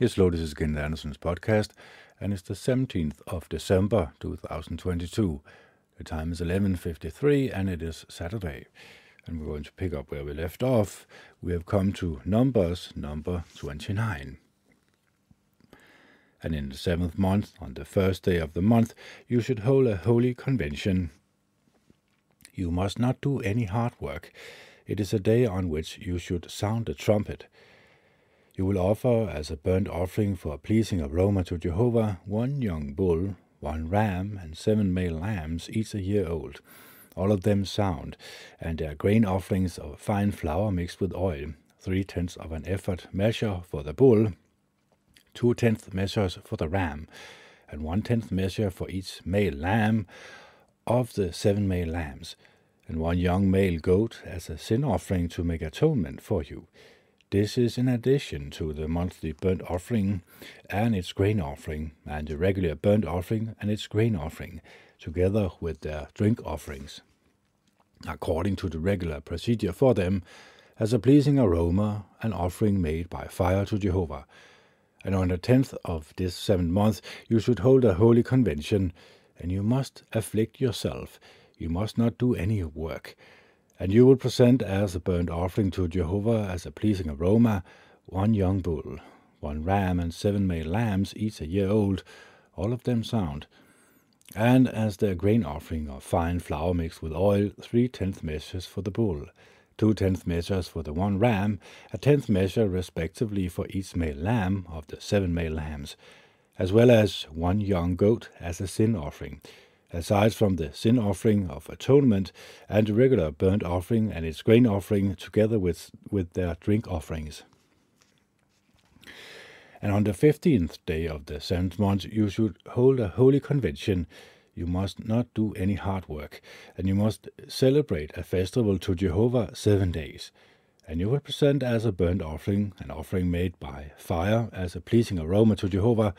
This is Kenneth Anderson's podcast, and it's the 17th of December 2022. The time is 11.53 and it is Saturday. And we're going to pick up where we left off. We have come to Numbers number 29. And in the seventh month, on the first day of the month, you should hold a holy convention. You must not do any hard work. It is a day on which you should sound the trumpet you will offer as a burnt offering for a pleasing aroma to Jehovah one young bull, one ram, and seven male lambs, each a year old, all of them sound, and their grain offerings of fine flour mixed with oil, three tenths of an ephah measure for the bull, two tenth measures for the ram, and one tenth measure for each male lamb of the seven male lambs, and one young male goat as a sin offering to make atonement for you. This is in addition to the monthly burnt offering and its grain offering, and the regular burnt offering and its grain offering, together with their drink offerings, according to the regular procedure for them, as a pleasing aroma, an offering made by fire to Jehovah. And on the tenth of this seventh month you should hold a holy convention, and you must afflict yourself. You must not do any work and you will present as a burnt offering to Jehovah as a pleasing aroma one young bull, one ram, and seven male lambs, each a year old, all of them sound. And as their grain offering of fine flour mixed with oil, three tenth measures for the bull, two tenth measures for the one ram, a tenth measure respectively for each male lamb of the seven male lambs, as well as one young goat as a sin offering aside from the sin offering of atonement and the regular burnt offering and its grain offering, together with, with their drink offerings. And on the fifteenth day of the seventh month, you should hold a holy convention. You must not do any hard work, and you must celebrate a festival to Jehovah seven days. And you will present as a burnt offering, an offering made by fire, as a pleasing aroma to Jehovah,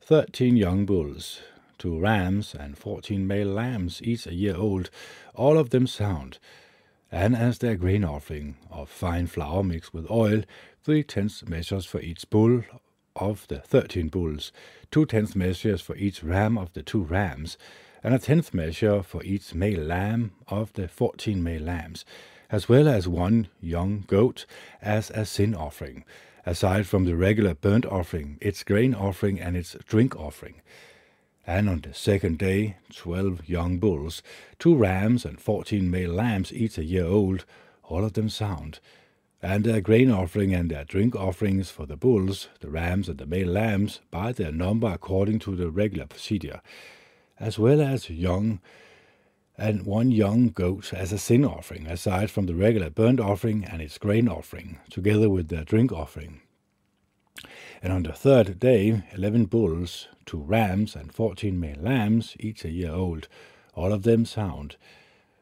thirteen young bulls, two rams, and fourteen male lambs, each a year old, all of them sound, and as their grain offering of fine flour mixed with oil, three tenths measures for each bull of the thirteen bulls, two tenths measures for each ram of the two rams, and a tenth measure for each male lamb of the fourteen male lambs, as well as one young goat as a sin offering, aside from the regular burnt offering, its grain offering, and its drink offering and on the second day twelve young bulls, two rams, and fourteen male lambs, each a year old, all of them sound, and their grain offering and their drink offerings for the bulls, the rams, and the male lambs by their number according to the regular procedure, as well as young and one young goat as a sin offering, aside from the regular burnt offering and its grain offering, together with their drink offering. And on the third day, eleven bulls, two rams, and fourteen male lambs, each a year old, all of them sound.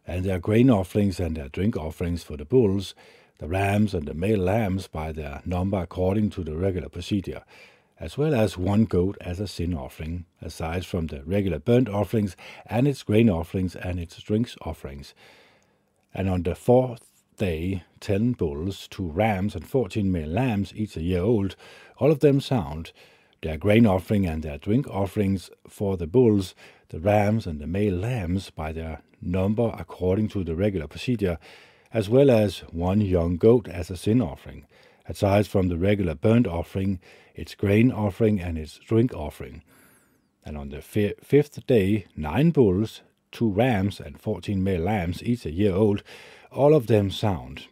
And their grain offerings and their drink offerings for the bulls, the rams and the male lambs by their number according to the regular procedure, as well as one goat as a sin offering, aside from the regular burnt offerings and its grain offerings and its drinks offerings. And on the fourth day, ten bulls, two rams, and fourteen male lambs, each a year old, all of them sound, their grain offering and their drink offerings for the bulls, the rams, and the male lambs by their number according to the regular procedure, as well as one young goat as a sin offering, aside from the regular burnt offering, its grain offering, and its drink offering. And on the fifth day, nine bulls, two rams, and fourteen male lambs, each a year old, all of them sound,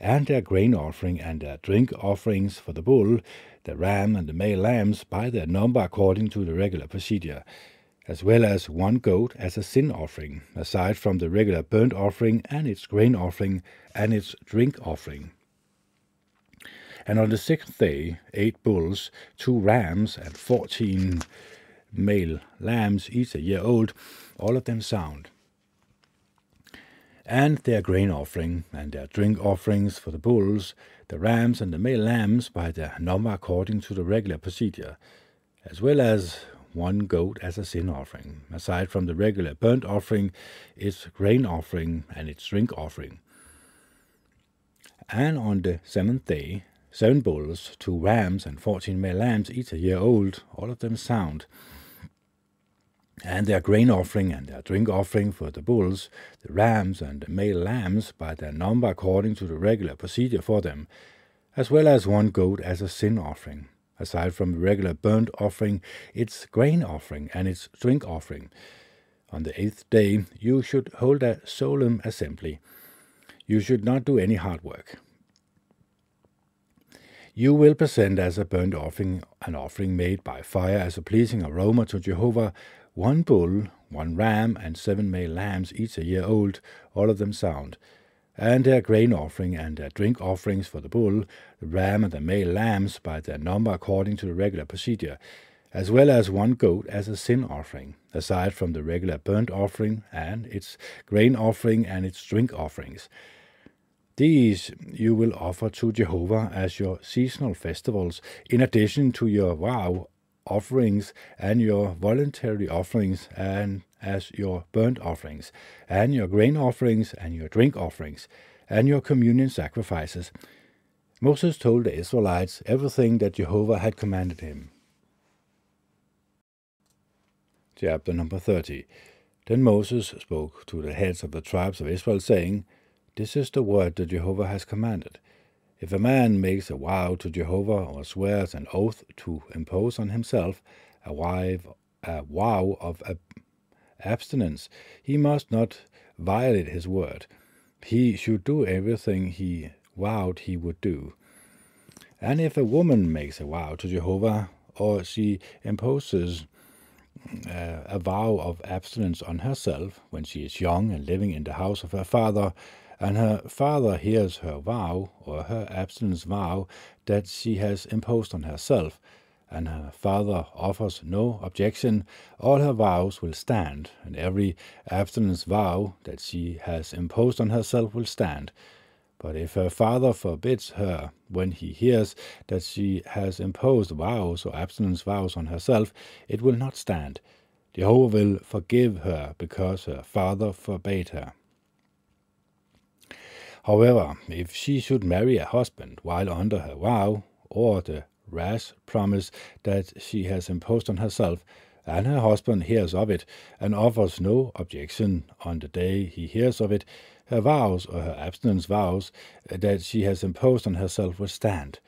and their grain offering and their drink offerings for the bull, the ram, and the male lambs by their number according to the regular procedure, as well as one goat as a sin offering, aside from the regular burnt offering and its grain offering and its drink offering. And on the sixth day, eight bulls, two rams, and fourteen male lambs, each a year old, all of them sound and their grain offering, and their drink offerings for the bulls, the rams, and the male lambs by their number according to the regular procedure, as well as one goat as a sin offering, aside from the regular burnt offering, its grain offering, and its drink offering. And on the seventh day, seven bulls, two rams, and fourteen male lambs, each a year old, all of them sound. And their grain offering and their drink offering for the bulls, the rams, and the male lambs by their number according to the regular procedure for them, as well as one goat as a sin offering. Aside from the regular burnt offering, its grain offering and its drink offering. On the eighth day, you should hold a solemn assembly. You should not do any hard work. You will present as a burnt offering an offering made by fire as a pleasing aroma to Jehovah, one bull, one ram, and seven male lambs, each a year old, all of them sound and their grain offering and their drink offerings for the bull, the ram, and the male lambs by their number according to the regular procedure, as well as one goat as a sin offering, aside from the regular burnt offering and its grain offering and its drink offerings. These you will offer to Jehovah as your seasonal festivals, in addition to your vow offerings and your voluntary offerings and as your burnt offerings, and your grain offerings, and your drink offerings, and your communion sacrifices. Moses told the Israelites everything that Jehovah had commanded him. Chapter number 30 Then Moses spoke to the heads of the tribes of Israel, saying, This is the word that Jehovah has commanded. If a man makes a vow to Jehovah or swears an oath to impose on himself a, wife, a vow of a abstinence, he must not violate his word. He should do everything he vowed he would do. And if a woman makes a vow to Jehovah, or she imposes uh, a vow of abstinence on herself when she is young and living in the house of her father, and her father hears her vow or her abstinence vow that she has imposed on herself, and her father offers no objection, all her vows will stand, and every abstinence vow that she has imposed on herself will stand. But if her father forbids her when he hears that she has imposed vows or abstinence vows on herself, it will not stand. Jehovah will forgive her because her father forbade her. However, if she should marry a husband while under her vow, or the rash promise that she has imposed on herself, and her husband hears of it, and offers no objection on the day he hears of it, her vows or her abstinence vows that she has imposed on herself will stand.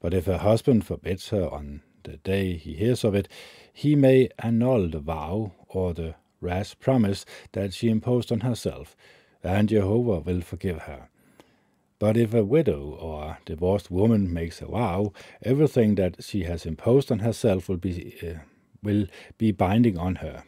But if her husband forbids her on the day he hears of it, he may annul the vow or the rash promise that she imposed on herself, and Jehovah will forgive her. But if a widow or divorced woman makes a vow, everything that she has imposed on herself will be, uh, will be binding on her.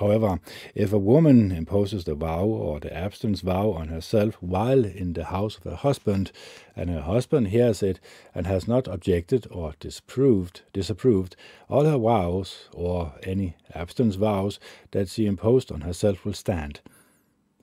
However, if a woman imposes the vow or the abstinence vow on herself while in the house of her husband, and her husband hears it and has not objected or disapproved, disapproved, all her vows or any abstinence vows that she imposed on herself will stand.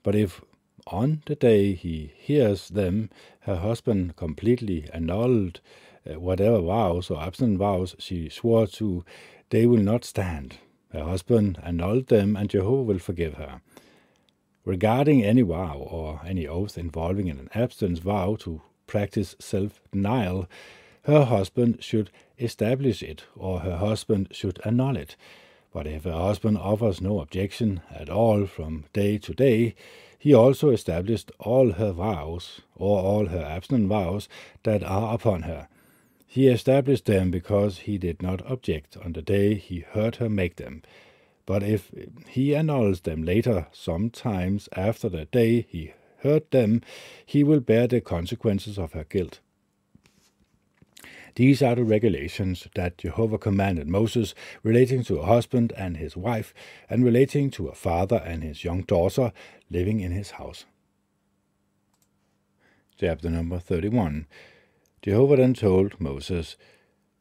But if on the day he hears them, her husband completely annulled uh, whatever vows or absent vows she swore to, they will not stand. Her husband annulled them, and Jehovah will forgive her. Regarding any vow or any oath involving an abstinence vow to practice self denial, her husband should establish it, or her husband should annul it. But if her husband offers no objection at all from day to day, he also established all her vows, or all her abstinent vows that are upon her. He established them because he did not object on the day he heard her make them. But if he annuls them later, sometimes after the day he heard them, he will bear the consequences of her guilt. These are the regulations that Jehovah commanded Moses relating to a husband and his wife, and relating to a father and his young daughter living in his house. Chapter number 31 Jehovah then told Moses,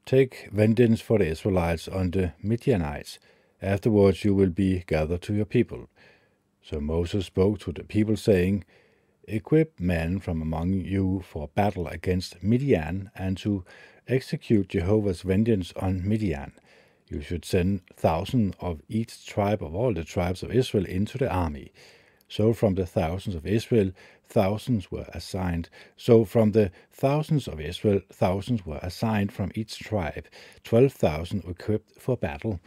Take vengeance for the Israelites on the Midianites. Afterwards you will be gathered to your people. So Moses spoke to the people, saying, Equip men from among you for battle against Midian, and to execute Jehovah's vengeance on Midian. You should send thousands of each tribe of all the tribes of Israel into the army. So from the thousands of Israel, thousands were assigned. So from the thousands of Israel, thousands were assigned from each tribe, twelve thousand equipped for battle.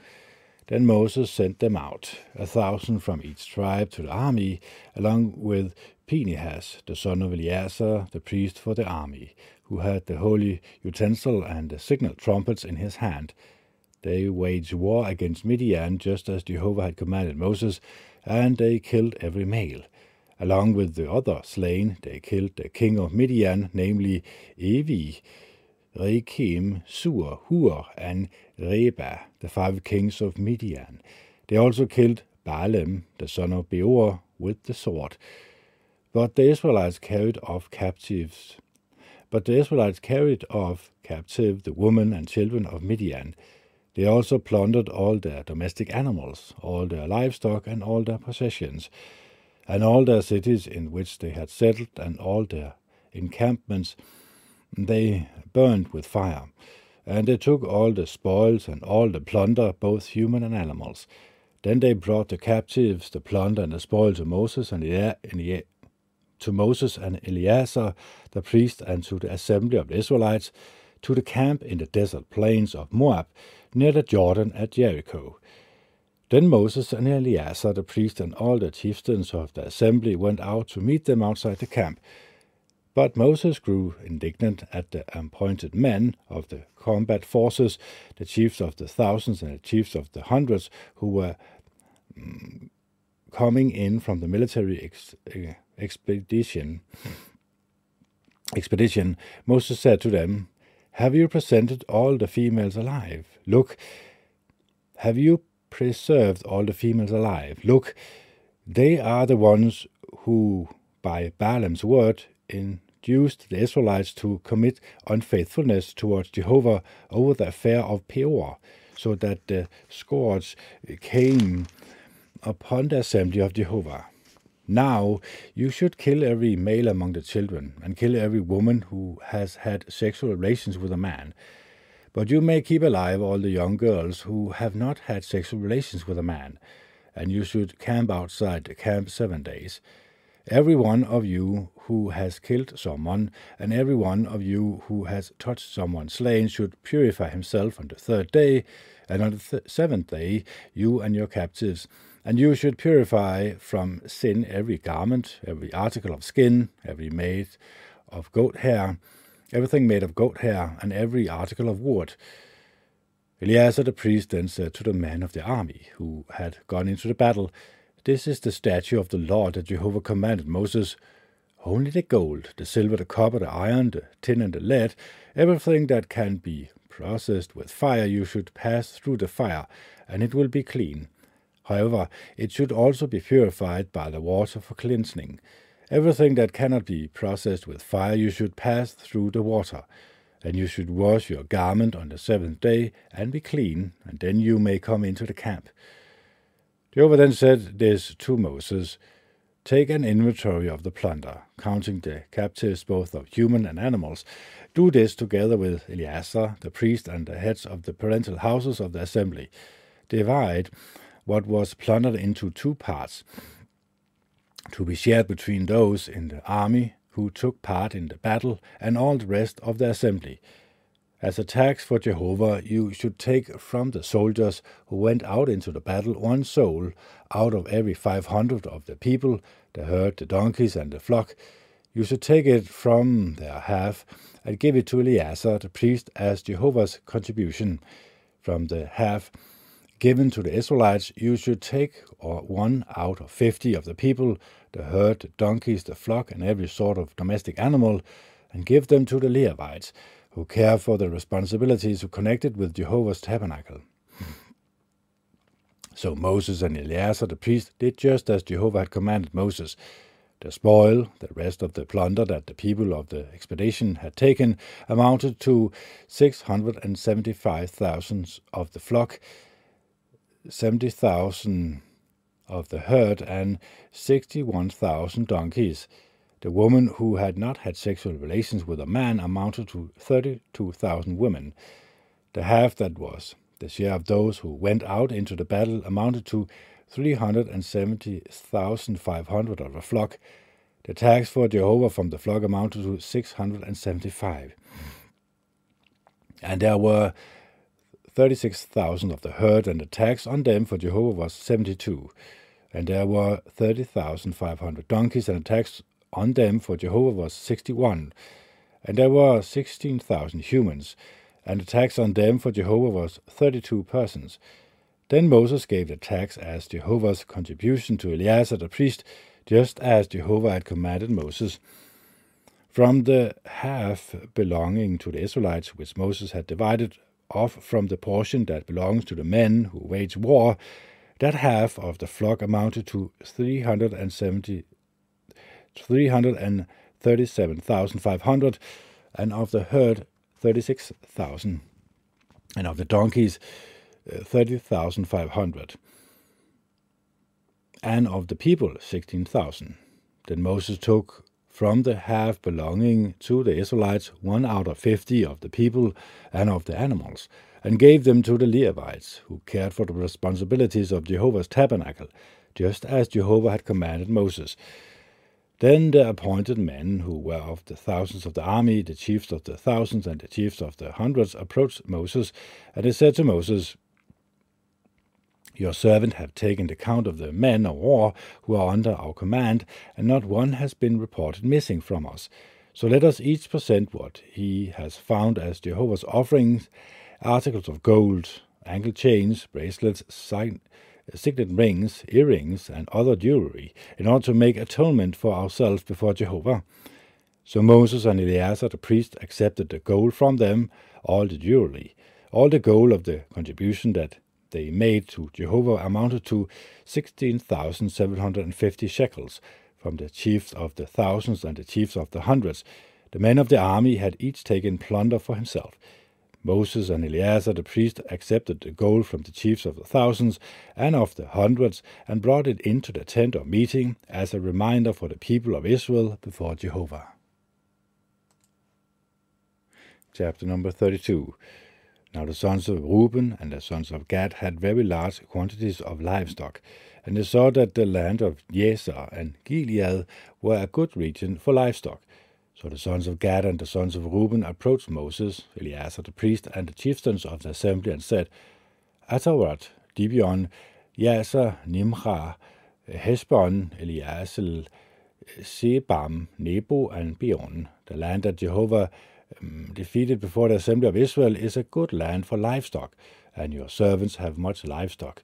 Then Moses sent them out, a thousand from each tribe to the army, along with Phinehas, the son of Eleazar, the priest for the army, who had the holy utensil and the signal trumpets in his hand. They waged war against Midian just as Jehovah had commanded Moses, and they killed every male. Along with the other slain, they killed the king of Midian, namely Evi, Rekem, Sur, Hur, and Reba, the five kings of Midian. They also killed Balaam, the son of Beor, with the sword. But the Israelites carried off captives. But the Israelites carried off captive the women and children of Midian. They also plundered all their domestic animals, all their livestock, and all their possessions, and all their cities in which they had settled, and all their encampments they burned with fire. And they took all the spoils and all the plunder, both human and animals. Then they brought the captives, the plunder, and the spoil to Moses and to Moses and Eleazar, the priest, and to the assembly of the Israelites, to the camp in the desert plains of Moab, near the Jordan at Jericho. Then Moses and Eleazar the priest and all the chieftains of the assembly went out to meet them outside the camp. But Moses grew indignant at the appointed men of the combat forces, the chiefs of the thousands and the chiefs of the hundreds, who were mm, coming in from the military ex- expedition. Expedition. Moses said to them, have you presented all the females alive? Look, have you preserved all the females alive? Look, they are the ones who, by Balaam's word, induced the Israelites to commit unfaithfulness towards Jehovah over the affair of Peor, so that the scourge came upon the assembly of Jehovah. Now you should kill every male among the children, and kill every woman who has had sexual relations with a man. But you may keep alive all the young girls who have not had sexual relations with a man, and you should camp outside the camp seven days. Every one of you who has killed someone, and every one of you who has touched someone slain, should purify himself on the third day, and on the th- seventh day you and your captives and you should purify from sin every garment, every article of skin, every made of goat hair, everything made of goat hair, and every article of wood. Eleazar the priest then said to the men of the army who had gone into the battle, This is the statue of the Lord that Jehovah commanded Moses. Only the gold, the silver, the copper, the iron, the tin, and the lead, everything that can be processed with fire, you should pass through the fire, and it will be clean. However, it should also be purified by the water for cleansing. Everything that cannot be processed with fire you should pass through the water. And you should wash your garment on the seventh day and be clean, and then you may come into the camp. Jehovah then said this to Moses Take an inventory of the plunder, counting the captives both of human and animals. Do this together with Eleazar, the priest, and the heads of the parental houses of the assembly. Divide what was plundered into two parts, to be shared between those in the army who took part in the battle and all the rest of the assembly. As a tax for Jehovah, you should take from the soldiers who went out into the battle one soul out of every five hundred of the people, the herd, the donkeys, and the flock. You should take it from their half and give it to Eleazar the priest as Jehovah's contribution. From the half given to the Israelites, you should take one out of fifty of the people, the herd, the donkeys, the flock, and every sort of domestic animal, and give them to the Levites, who care for the responsibilities connected with Jehovah's tabernacle. So Moses and Eleazar the priest did just as Jehovah had commanded Moses. The spoil, the rest of the plunder that the people of the expedition had taken, amounted to 675,000 of the flock 70,000 of the herd and 61,000 donkeys. The women who had not had sexual relations with a man amounted to 32,000 women. The half that was The share of those who went out into the battle amounted to 370,500 of the flock. The tax for Jehovah from the flock amounted to 675. And there were 36,000 of the herd, and the tax on them for Jehovah was 72. And there were 30,500 donkeys, and the tax on them for Jehovah was 61. And there were 16,000 humans, and the tax on them for Jehovah was 32 persons. Then Moses gave the tax as Jehovah's contribution to Eleazar the priest, just as Jehovah had commanded Moses. From the half belonging to the Israelites, which Moses had divided off from the portion that belongs to the men who wage war, that half of the flock amounted to 370, 337,500, and of the herd 36,000, and of the donkeys uh, 30,500, and of the people 16,000. Then Moses took from the half belonging to the Israelites one out of fifty of the people and of the animals, and gave them to the Levites, who cared for the responsibilities of Jehovah's tabernacle, just as Jehovah had commanded Moses. Then the appointed men, who were of the thousands of the army, the chiefs of the thousands and the chiefs of the hundreds, approached Moses, and they said to Moses, your servant have taken the count of the men of war who are under our command, and not one has been reported missing from us. So let us each present what he has found as Jehovah's offerings articles of gold, ankle chains, bracelets, sign, signet rings, earrings, and other jewelry, in order to make atonement for ourselves before Jehovah. So Moses and Eleazar the priest accepted the gold from them, all the jewelry, all the gold of the contribution that they made to Jehovah amounted to 16,750 shekels from the chiefs of the thousands and the chiefs of the hundreds. The men of the army had each taken plunder for himself. Moses and Eleazar the priest accepted the gold from the chiefs of the thousands and of the hundreds and brought it into the tent of meeting as a reminder for the people of Israel before Jehovah. Chapter number 32 now the sons of Reuben and the sons of Gad had very large quantities of livestock, and they saw that the land of Jezer and Gilead were a good region for livestock. So the sons of Gad and the sons of Reuben approached Moses, Eleazar the priest, and the chieftains of the assembly, and said, Atarat, Dibion, Jazer, Nimcha, Heshbon, Eliasel, Sebam, Nebo, and Beon, the land that Jehovah um, defeated before the assembly of Israel is a good land for livestock, and your servants have much livestock.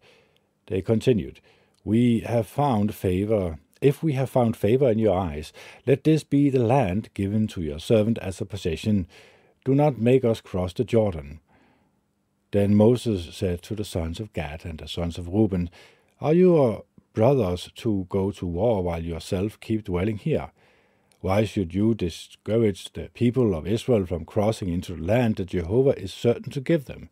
They continued, We have found favor. If we have found favor in your eyes, let this be the land given to your servant as a possession. Do not make us cross the Jordan. Then Moses said to the sons of Gad and the sons of Reuben, Are your brothers to go to war while yourself keep dwelling here? Why should you discourage the people of Israel from crossing into the land that Jehovah is certain to give them?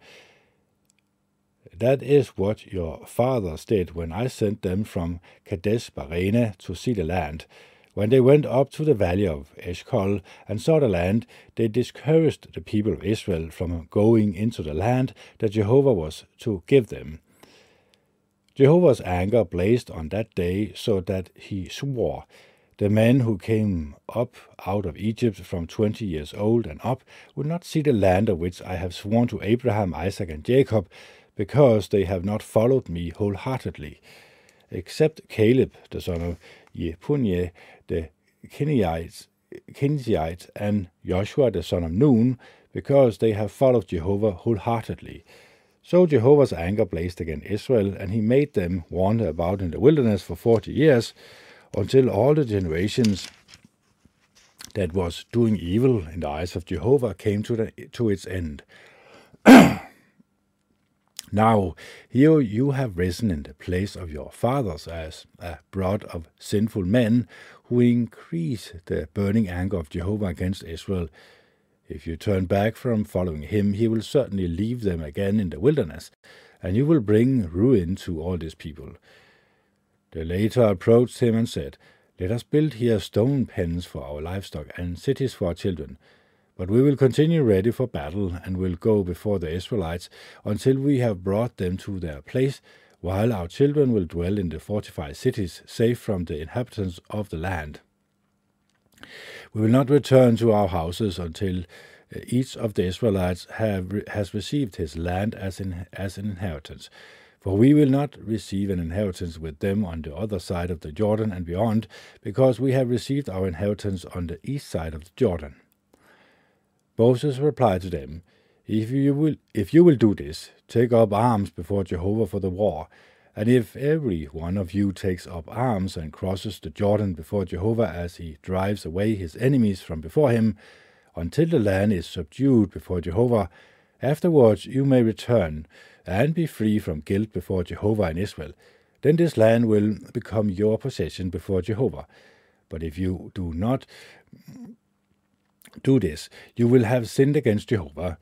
That is what your fathers did when I sent them from Kadesh Barnea to see the land. When they went up to the valley of Eshcol and saw the land, they discouraged the people of Israel from going into the land that Jehovah was to give them. Jehovah's anger blazed on that day so that he swore, the men who came up out of Egypt from twenty years old and up would not see the land of which I have sworn to Abraham, Isaac, and Jacob, because they have not followed me wholeheartedly, except Caleb, the son of Jephunneh, the Keniite, and Joshua, the son of Nun, because they have followed Jehovah wholeheartedly. So Jehovah's anger blazed against Israel, and he made them wander about in the wilderness for forty years, until all the generations that was doing evil in the eyes of Jehovah came to, the, to its end. now, here you have risen in the place of your fathers as a brood of sinful men who increase the burning anger of Jehovah against Israel. If you turn back from following him, he will certainly leave them again in the wilderness, and you will bring ruin to all these people. The later approached him and said, Let us build here stone pens for our livestock and cities for our children. But we will continue ready for battle and will go before the Israelites until we have brought them to their place, while our children will dwell in the fortified cities, safe from the inhabitants of the land. We will not return to our houses until uh, each of the Israelites have, has received his land as, in, as an inheritance. For we will not receive an inheritance with them on the other side of the Jordan and beyond, because we have received our inheritance on the east side of the Jordan. Moses replied to them, if you, will, if you will do this, take up arms before Jehovah for the war, and if every one of you takes up arms and crosses the Jordan before Jehovah as he drives away his enemies from before him, until the land is subdued before Jehovah, afterwards you may return and be free from guilt before Jehovah in Israel. Then this land will become your possession before Jehovah. But if you do not do this, you will have sinned against Jehovah.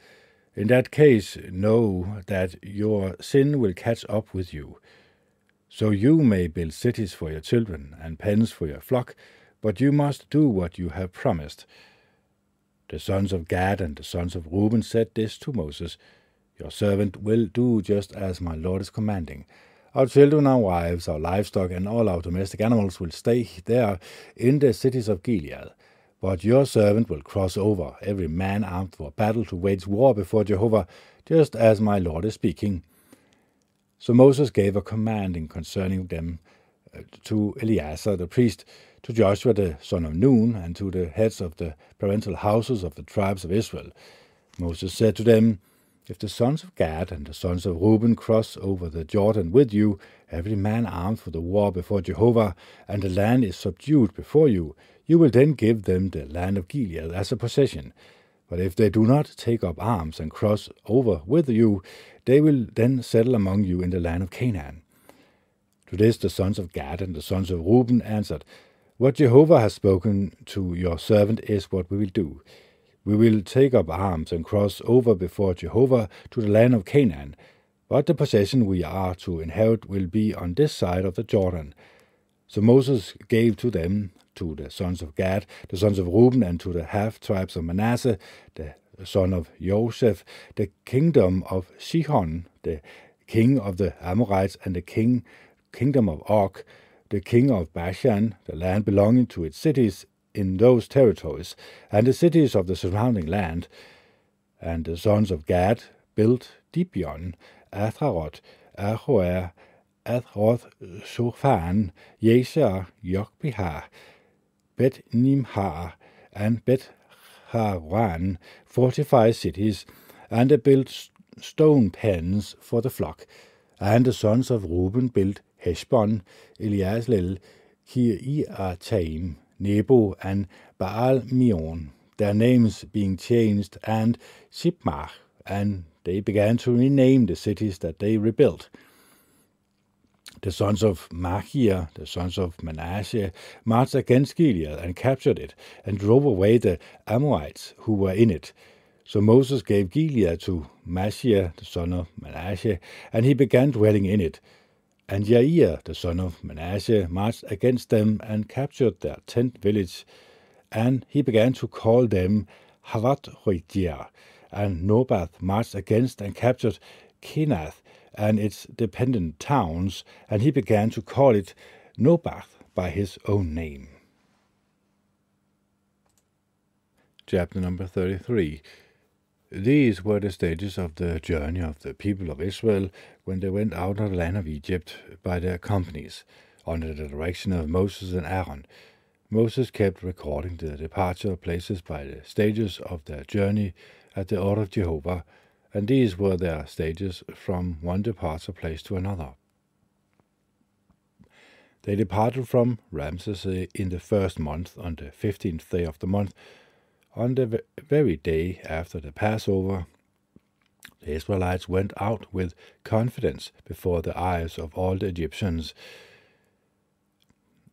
In that case, know that your sin will catch up with you. So you may build cities for your children and pens for your flock, but you must do what you have promised. The sons of Gad and the sons of Reuben said this to Moses Your servant will do just as my Lord is commanding. Our children, our wives, our livestock, and all our domestic animals will stay there in the cities of Gilead. But your servant will cross over, every man armed for battle to wage war before Jehovah, just as my Lord is speaking. So Moses gave a commanding concerning them uh, to Eleazar the priest, to Joshua the son of Nun, and to the heads of the parental houses of the tribes of Israel. Moses said to them, If the sons of Gad and the sons of Reuben cross over the Jordan with you, every man armed for the war before Jehovah, and the land is subdued before you, you will then give them the land of Gilead as a possession. But if they do not take up arms and cross over with you, they will then settle among you in the land of Canaan. To this the sons of Gad and the sons of Reuben answered, What Jehovah has spoken to your servant is what we will do. We will take up arms and cross over before Jehovah to the land of Canaan, but the possession we are to inherit will be on this side of the Jordan. So Moses gave to them, to the sons of Gad, the sons of Reuben, and to the half tribes of Manasseh, the son of Joseph, the kingdom of Sihon, the king of the Amorites, and the king kingdom of Og, the king of Bashan, the land belonging to its cities in those territories, and the cities of the surrounding land. And the sons of Gad built Gibeon, Atharoth, Ahoer, Athroth, Shofan, Jezer, Jokbihar, Bet Nimhar, and Bet Haran, fortified cities, and they built stone pens for the flock. And the sons of Reuben built Heshbon, Eliaslel, Kiriataim, Nebo, and Baal Meon, their names being changed, and Sibmach, and they began to rename the cities that they rebuilt. The sons of Machir, the sons of Manasseh, marched against Gilead and captured it, and drove away the Amorites who were in it. So Moses gave Gilead to Machir, the son of Manasseh, and he began dwelling in it. And Jair, the son of Manasseh, marched against them and captured their tent village. And he began to call them Havath And Nobath marched against and captured Kenath and its dependent towns, and he began to call it Nobath by his own name. Chapter number 33 These were the stages of the journey of the people of Israel when they went out of the land of Egypt by their companies, under the direction of Moses and Aaron. Moses kept recording the departure places by the stages of their journey at the order of Jehovah, and these were their stages from one departure place to another. They departed from Ramses eh, in the first month on the fifteenth day of the month. On the very day after the Passover, the Israelites went out with confidence before the eyes of all the Egyptians.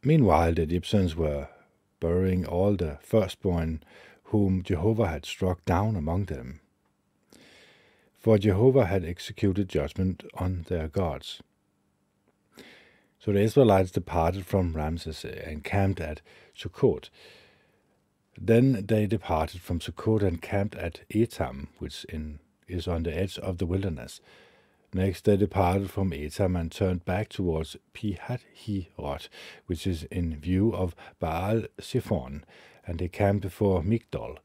Meanwhile, the Egyptians were burying all the firstborn whom Jehovah had struck down among them for Jehovah had executed judgment on their gods. So the Israelites departed from Ramses and camped at Sukkot. Then they departed from Sukkot and camped at Etam, which in, is on the edge of the wilderness. Next they departed from Etam and turned back towards Pihathirot, which is in view of Baal Zephon, and they camped before Migdol.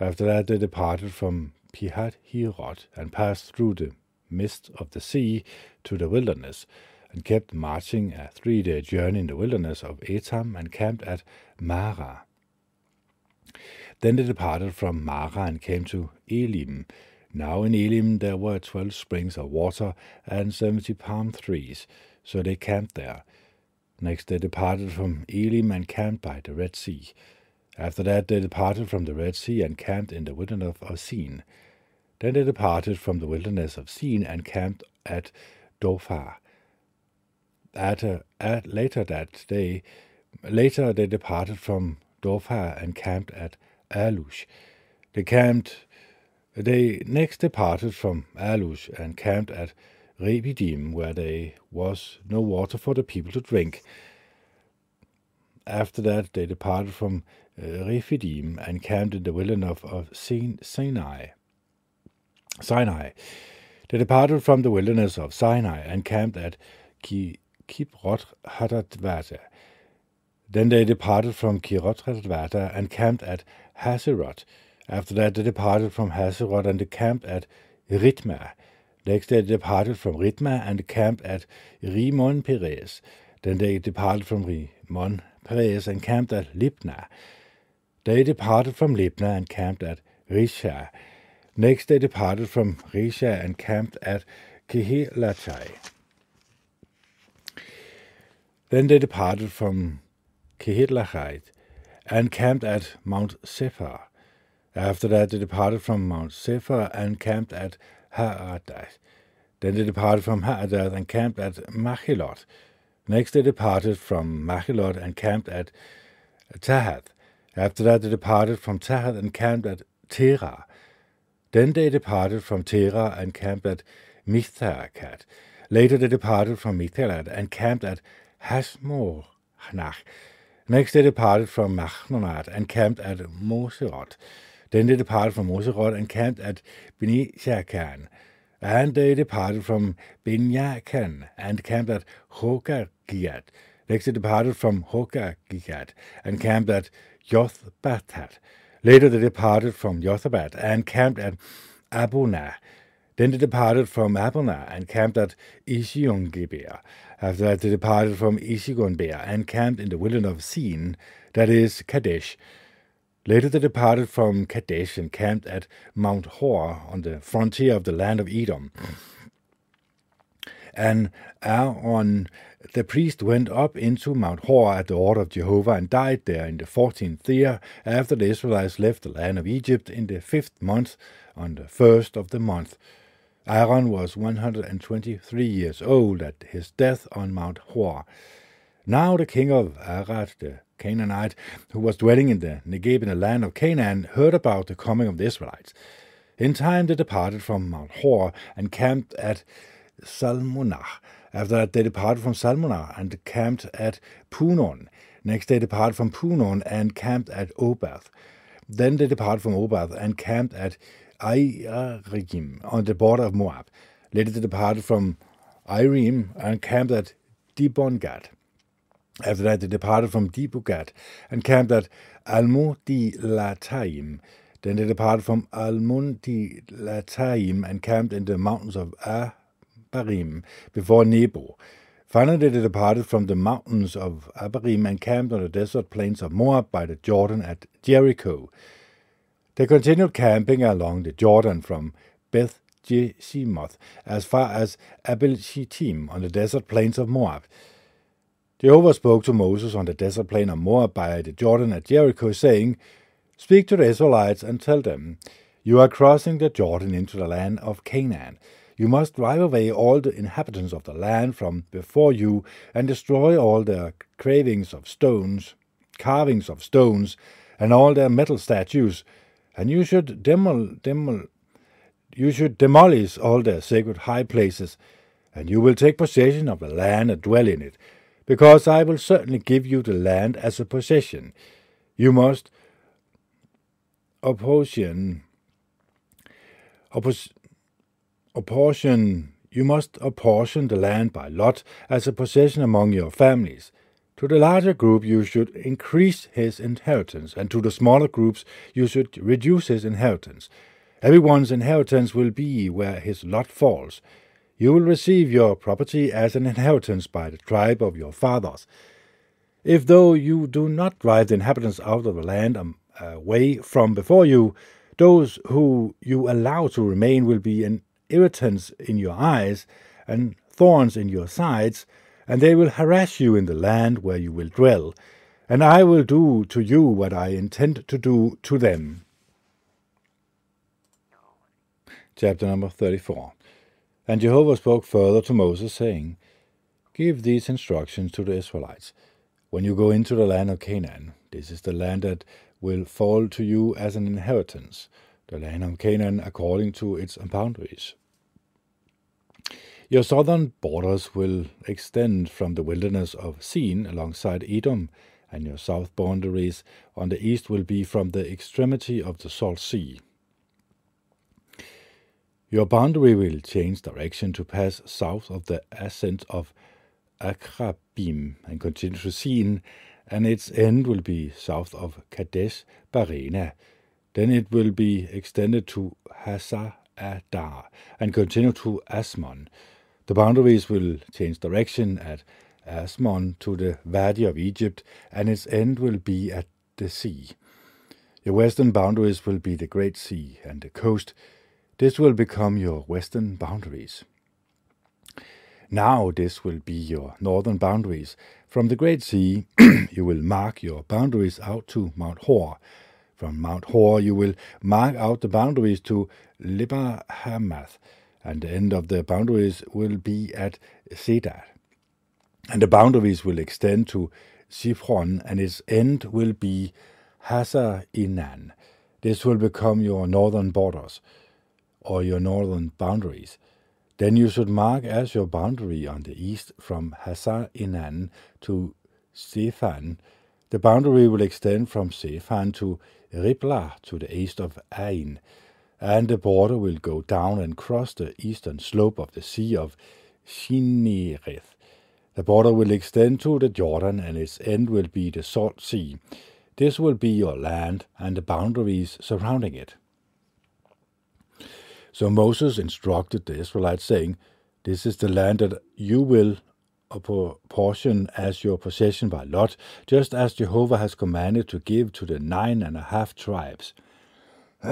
After that they departed from Pihathirot and passed through the midst of the sea to the wilderness, and kept marching a three-day journey in the wilderness of Etam and camped at Marah. Then they departed from Marah and came to Elim, now in Elim there were twelve springs of water and seventy palm trees, so they camped there. Next they departed from Elim and camped by the Red Sea. After that they departed from the Red Sea and camped in the wilderness of Sin. Then they departed from the wilderness of Sin and camped at Dophar. At, uh, at later that day, later they departed from Dophar and camped at Alush. They camped they next departed from Alush and camped at Rebidim, where there was no water for the people to drink. After that, they departed from uh, Rephidim and camped in the wilderness of Sinai. Sinai. They departed from the wilderness of Sinai and camped at Kibrot Hadatvata. Then they departed from Kirot Hadatvata and camped at Hazeroth. After that, they departed from Hazeroth and camped at Ritma. Next, they departed from Ritma and camped at Rimon Perez. Then they departed from Rimon Perez and camped at Libna. They departed from Libna and camped at Risha. Next, they departed from Risha and camped at Kehilachai. Then they departed from Kehilachai and camped at Mount Sephar. After that, they departed from Mount Sephar and camped at Haadath. Then they departed from Haadath and camped at Machilot. Next, they departed from Machilot and camped at Tahath. After that, they departed from Tahath and camped at Terah. Then they departed from Terah and camped at Mithakat. Later, they departed from Mithalat and camped at Hashmornach. Next, they departed from Machnonat and camped at Moserot. Then they departed from Moserot and camped at Benishakan. And they departed from Binyakan and camped at Hokagiat. Next they departed from Hokagiat and camped at Yothbatat. Later they departed from Yothabat and camped at Abuna. Then they departed from Abuna and camped at Ishiongeber. After that they departed from Ishiongeber and camped in the wilderness of Sin, that is Kadesh. Later they departed from Kadesh and camped at Mount Hor on the frontier of the land of Edom. And Aaron the priest went up into Mount Hor at the order of Jehovah and died there in the fourteenth year after the Israelites left the land of Egypt in the fifth month on the first of the month. Aaron was 123 years old at his death on Mount Hor. Now the king of Arad, the Canaanite, who was dwelling in the Negeb in the land of Canaan, heard about the coming of the Israelites. In time they departed from Mount Hor and camped at Salmunah. After that they departed from Salmunah and camped at Punon. Next they departed from Punon and camped at Obath. Then they departed from Obath and camped at Airigim on the border of Moab. Later they departed from Irim and camped at Dibongad. After that, they departed from Dibugat and camped at Almon-di-Lataim. Then they departed from Almon-di-Lataim and camped in the mountains of Abarim before Nebo. Finally, they departed from the mountains of Abarim and camped on the desert plains of Moab by the Jordan at Jericho. They continued camping along the Jordan from Beth Jeshimoth as far as Abel Shittim on the desert plains of Moab. Jehovah spoke to Moses on the desert plain of Moab by the Jordan at Jericho, saying, Speak to the Israelites and tell them, You are crossing the Jordan into the land of Canaan. You must drive away all the inhabitants of the land from before you and destroy all their cravings of stones, carvings of stones, and all their metal statues, and you should demol, demol, you should demolish all their sacred high places, and you will take possession of the land and dwell in it because I will certainly give you the land as a possession. You must apportion, oppos, apportion, you must apportion the land by lot as a possession among your families. To the larger group, you should increase his inheritance, and to the smaller groups, you should reduce his inheritance. Everyone's inheritance will be where his lot falls. You will receive your property as an inheritance by the tribe of your fathers. If though you do not drive the inhabitants out of the land um, away from before you, those who you allow to remain will be an irritants in your eyes and thorns in your sides, and they will harass you in the land where you will dwell, and I will do to you what I intend to do to them. Chapter number 34 And Jehovah spoke further to Moses, saying, Give these instructions to the Israelites. When you go into the land of Canaan, this is the land that will fall to you as an inheritance, the land of Canaan according to its boundaries. Your southern borders will extend from the wilderness of Zin alongside Edom, and your south boundaries on the east will be from the extremity of the Salt Sea your boundary will change direction to pass south of the ascent of Akrabbim and continue to Zin, and its end will be south of Kadesh Barnea. Then it will be extended to Hazar Adar and continue to Azmon. The boundaries will change direction at Azmon to the Valley of Egypt, and its end will be at the sea. Your western boundaries will be the Great Sea, and the coast this will become your western boundaries. Now this will be your northern boundaries. From the Great Sea, you will mark your boundaries out to Mount Hor. From Mount Hor, you will mark out the boundaries to Lebo Hamath, and the end of the boundaries will be at Zedad. And the boundaries will extend to Ziphron, and its end will be Hazar Inan. This will become your northern borders or your northern boundaries. Then you should mark as your boundary on the east from Hazar Inan to Sephan. The boundary will extend from Sephan to Riblah to the east of Ain, and the border will go down and cross the eastern slope of the Sea of Chinnereth. The border will extend to the Jordan, and its end will be the Salt Sea. This will be your land and the boundaries surrounding it. So Moses instructed the Israelites, saying, This is the land that you will portion as your possession by lot, just as Jehovah has commanded to give to the nine and a half tribes.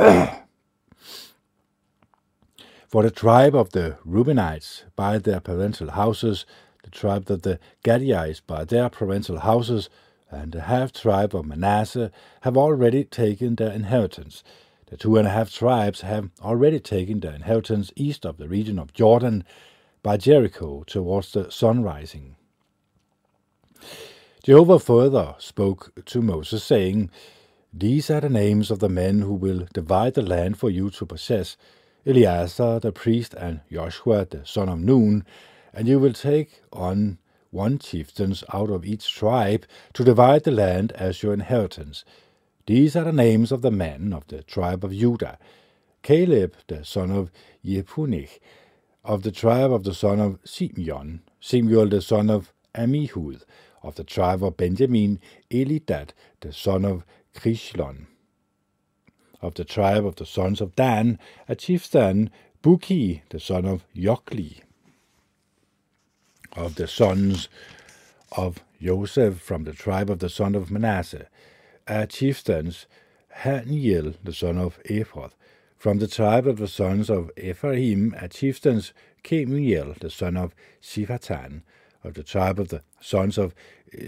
For the tribe of the Reubenites by their parental houses, the tribe of the Gadites by their parental houses, and the half tribe of Manasseh have already taken their inheritance. The two and a half tribes have already taken their inheritance east of the region of Jordan by Jericho towards the sun rising. Jehovah further spoke to Moses, saying, These are the names of the men who will divide the land for you to possess Eleazar the priest and Joshua the son of Nun, and you will take on one chieftain out of each tribe to divide the land as your inheritance. These are the names of the men of the tribe of Judah Caleb, the son of Jephunneh, of the tribe of the son of Simeon, Samuel, the son of Ammihud, of the tribe of Benjamin, Elidad, the son of Chishlon, of the tribe of the sons of Dan, a chieftain, Buki, the son of Jogli, of the sons of Joseph from the tribe of the son of Manasseh, are chieftains Haniel, the son of Ephrath. From the tribe of the sons of Ephraim are chieftains Kemuel, the son of Shiphatan. Of the tribe of the sons of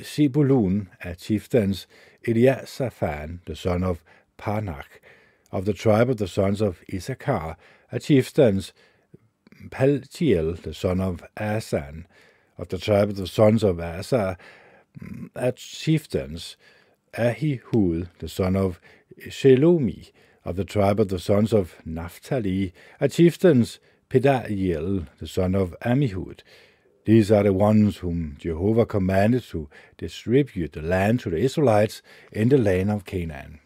Zebulun are chieftains Eliasaphan, the son of Parnach. Of the tribe of the sons of Issachar are chieftains Paltiel, the son of Azzan. Of the tribe of the sons of Asa mm, are chieftains Ahihud, the son of Shelomi, of the tribe of the sons of Naphtali, a chieftains Pedaiel, the son of Ammihud. These are the ones whom Jehovah commanded to distribute the land to the Israelites in the land of Canaan.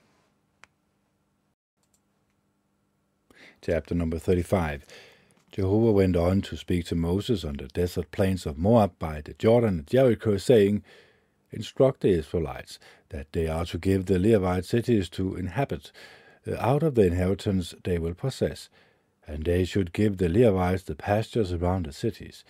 Chapter number 35. Jehovah went on to speak to Moses on the desert plains of Moab by the Jordan at Jericho, saying, Instruct the Israelites that they are to give the Levite cities to inhabit Uh, out of the inheritance they will possess, and they should give the Levites the pastures around the cities.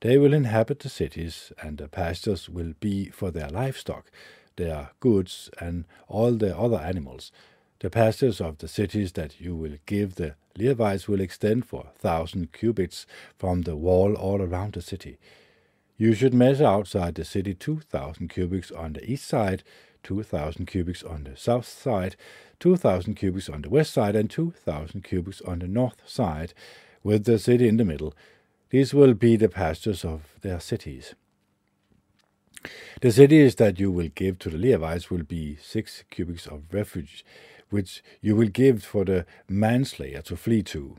They will inhabit the cities, and the pastures will be for their livestock, their goods, and all their other animals. The pastures of the cities that you will give the Levites will extend for a thousand cubits from the wall all around the city. You should measure outside the city two thousand cubits on the east side, two thousand cubits on the south side, two thousand cubits on the west side, and two thousand cubits on the north side, with the city in the middle. These will be the pastures of their cities. The cities that you will give to the Levites will be six cubits of refuge which you will give for the manslayer to flee to,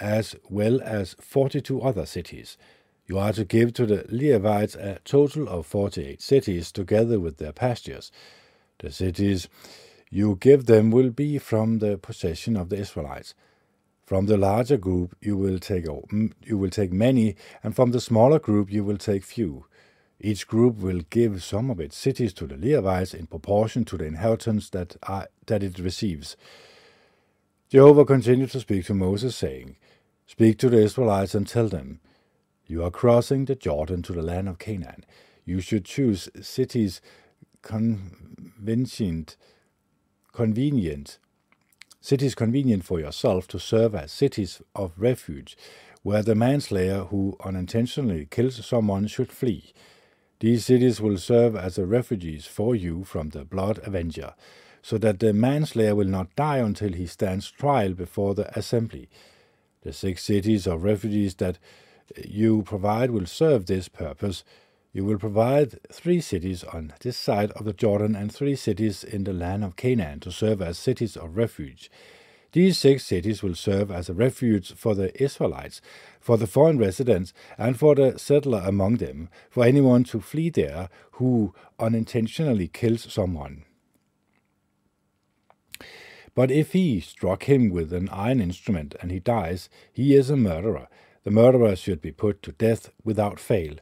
as well as forty two other cities. You are to give to the Levites a total of forty eight cities, together with their pastures. The cities you give them will be from the possession of the Israelites. From the larger group you will take you will take many, and from the smaller group you will take few. Each group will give some of its cities to the Levites in proportion to the inheritance that, are, that it receives. Jehovah continued to speak to Moses, saying, Speak to the Israelites and tell them, You are crossing the Jordan to the land of Canaan. You should choose cities convenient, convenient, cities convenient for yourself to serve as cities of refuge, where the manslayer who unintentionally kills someone should flee. These cities will serve as a refuges for you from the blood avenger, so that the manslayer will not die until he stands trial before the assembly. The six cities of refugees that you provide will serve this purpose. You will provide three cities on this side of the Jordan and three cities in the land of Canaan to serve as cities of refuge. These six cities will serve as a refuge for the Israelites, for the foreign residents, and for the settler among them, for anyone to flee there who unintentionally kills someone. But if he struck him with an iron instrument and he dies, he is a murderer. The murderer should be put to death without fail.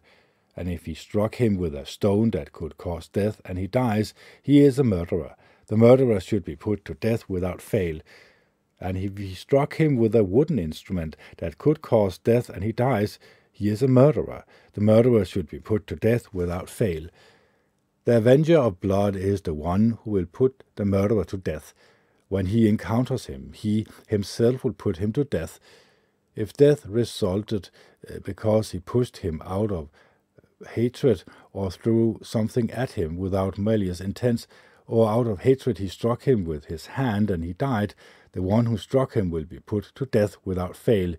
And if he struck him with a stone that could cause death and he dies, he is a murderer. The murderer should be put to death without fail and if he struck him with a wooden instrument that could cause death and he dies, he is a murderer. The murderer should be put to death without fail. The avenger of blood is the one who will put the murderer to death. When he encounters him, he himself will put him to death. If death resulted uh, because he pushed him out of hatred or threw something at him without malicious intent, or out of hatred he struck him with his hand and he died, the one who struck him will be put to death without fail.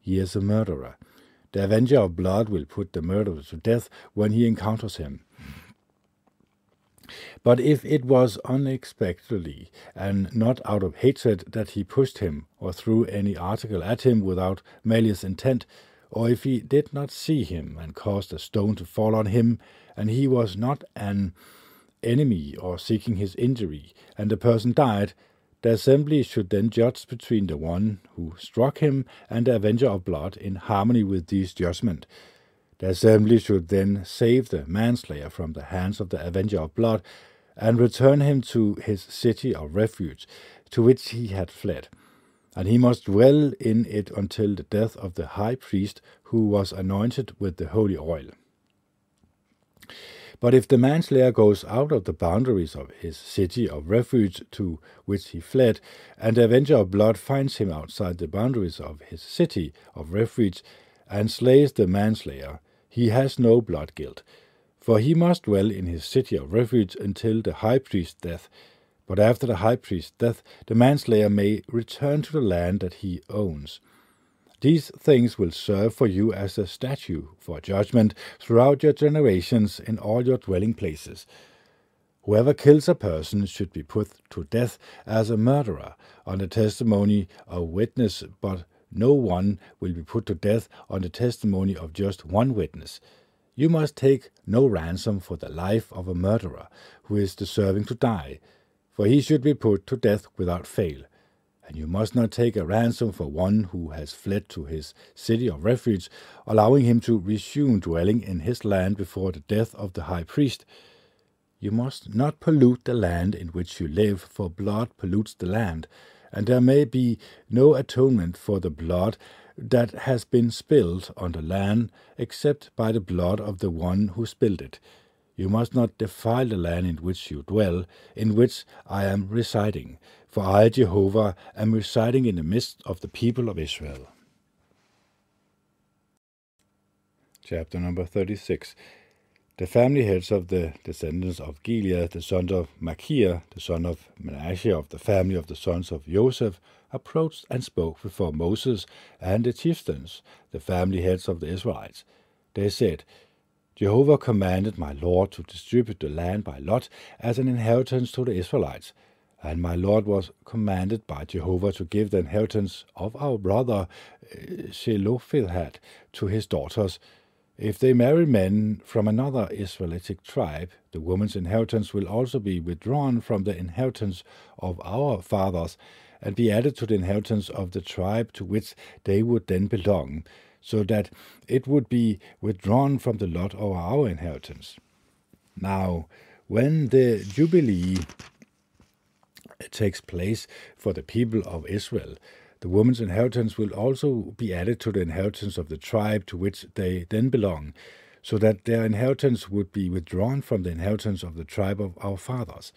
He is a murderer. The avenger of blood will put the murderer to death when he encounters him. But if it was unexpectedly, and not out of hatred, that he pushed him, or threw any article at him without malicious intent, or if he did not see him, and caused a stone to fall on him, and he was not an enemy or seeking his injury, and the person died, the assembly should then judge between the one who struck him and the avenger of blood in harmony with this judgment. The assembly should then save the manslayer from the hands of the avenger of blood and return him to his city of refuge, to which he had fled. And he must dwell in it until the death of the high priest who was anointed with the holy oil. But if the manslayer goes out of the boundaries of his city of refuge to which he fled, and the avenger of blood finds him outside the boundaries of his city of refuge, and slays the manslayer, he has no blood guilt, for he must dwell in his city of refuge until the high priest's death. But after the high priest's death, the manslayer may return to the land that he owns. These things will serve for you as a statute for judgment throughout your generations in all your dwelling places. Whoever kills a person should be put to death as a murderer on the testimony of witness, but no one will be put to death on the testimony of just one witness. You must take no ransom for the life of a murderer who is deserving to die, for he should be put to death without fail. and you must not take a ransom for one who has fled to his city of refuge, allowing him to resume dwelling in his land before the death of the high priest. You must not pollute the land in which you live, for blood pollutes the land, and there may be no atonement for the blood that has been spilled on the land except by the blood of the one who spilled it. You must not defile the land in which you dwell, in which I am residing, for I, Jehovah, am residing in the midst of the people of Israel. Chapter number 36 The family heads of the descendants of Gilead, the son of Machir, the son of Manasseh, of the family of the sons of Joseph, approached and spoke before Moses and the chieftains, the family heads of the Israelites. They said, Jehovah commanded my Lord to distribute the land by lot as an inheritance to the Israelites. And my Lord was commanded by Jehovah to give the inheritance of our brother eh, Zelophehad to his daughters. If they marry men from another Israelitic tribe, the woman's inheritance will also be withdrawn from the inheritance of our fathers and be added to the inheritance of the tribe to which they would then belong so that it would be withdrawn from the lot of our inheritance. Now, when the Jubilee takes place for the people of Israel, the woman's inheritance will also be added to the inheritance of the tribe to which they then belong, so that their inheritance would be withdrawn from the inheritance of the tribe of our fathers.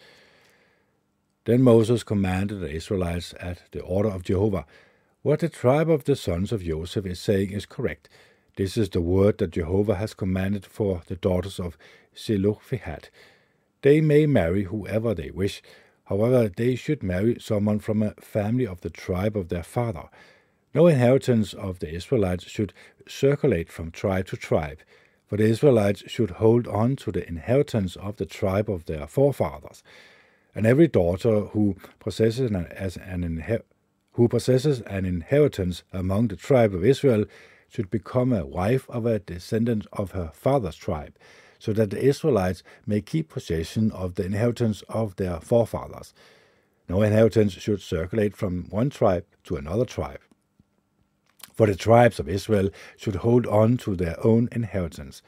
Then Moses commanded the Israelites at the order of Jehovah what the tribe of the sons of Joseph is saying is correct. This is the word that Jehovah has commanded for the daughters of Zelophehad. They may marry whoever they wish. However, they should marry someone from a family of the tribe of their father. No inheritance of the Israelites should circulate from tribe to tribe, for the Israelites should hold on to the inheritance of the tribe of their forefathers. And every daughter who possesses an, as an inheritance who possesses an inheritance among the tribe of Israel should become a wife of a descendant of her father's tribe, so that the Israelites may keep possession of the inheritance of their forefathers. No inheritance should circulate from one tribe to another tribe. For the tribes of Israel should hold on to their own inheritance.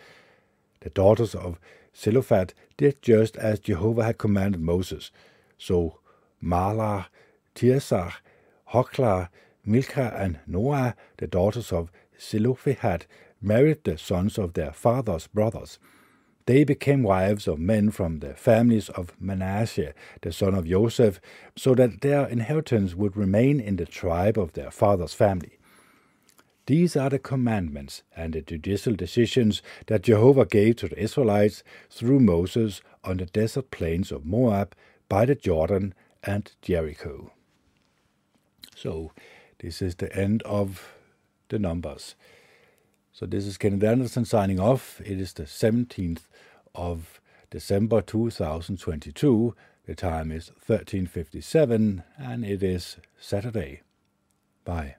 The daughters of Zelophehad did just as Jehovah had commanded Moses. So Mahlah, Tirzah, Hoglah, Milcah, and Noah, the daughters of Zelophehad, married the sons of their father's brothers. They became wives of men from the families of Manasseh, the son of Joseph, so that their inheritance would remain in the tribe of their father's family. These are the commandments and the judicial decisions that Jehovah gave to the Israelites through Moses on the desert plains of Moab by the Jordan and Jericho. So this is the end of the numbers. So this is Kenneth Anderson signing off. It is the 17th of December 2022. The time is 1357 and it is Saturday. Bye.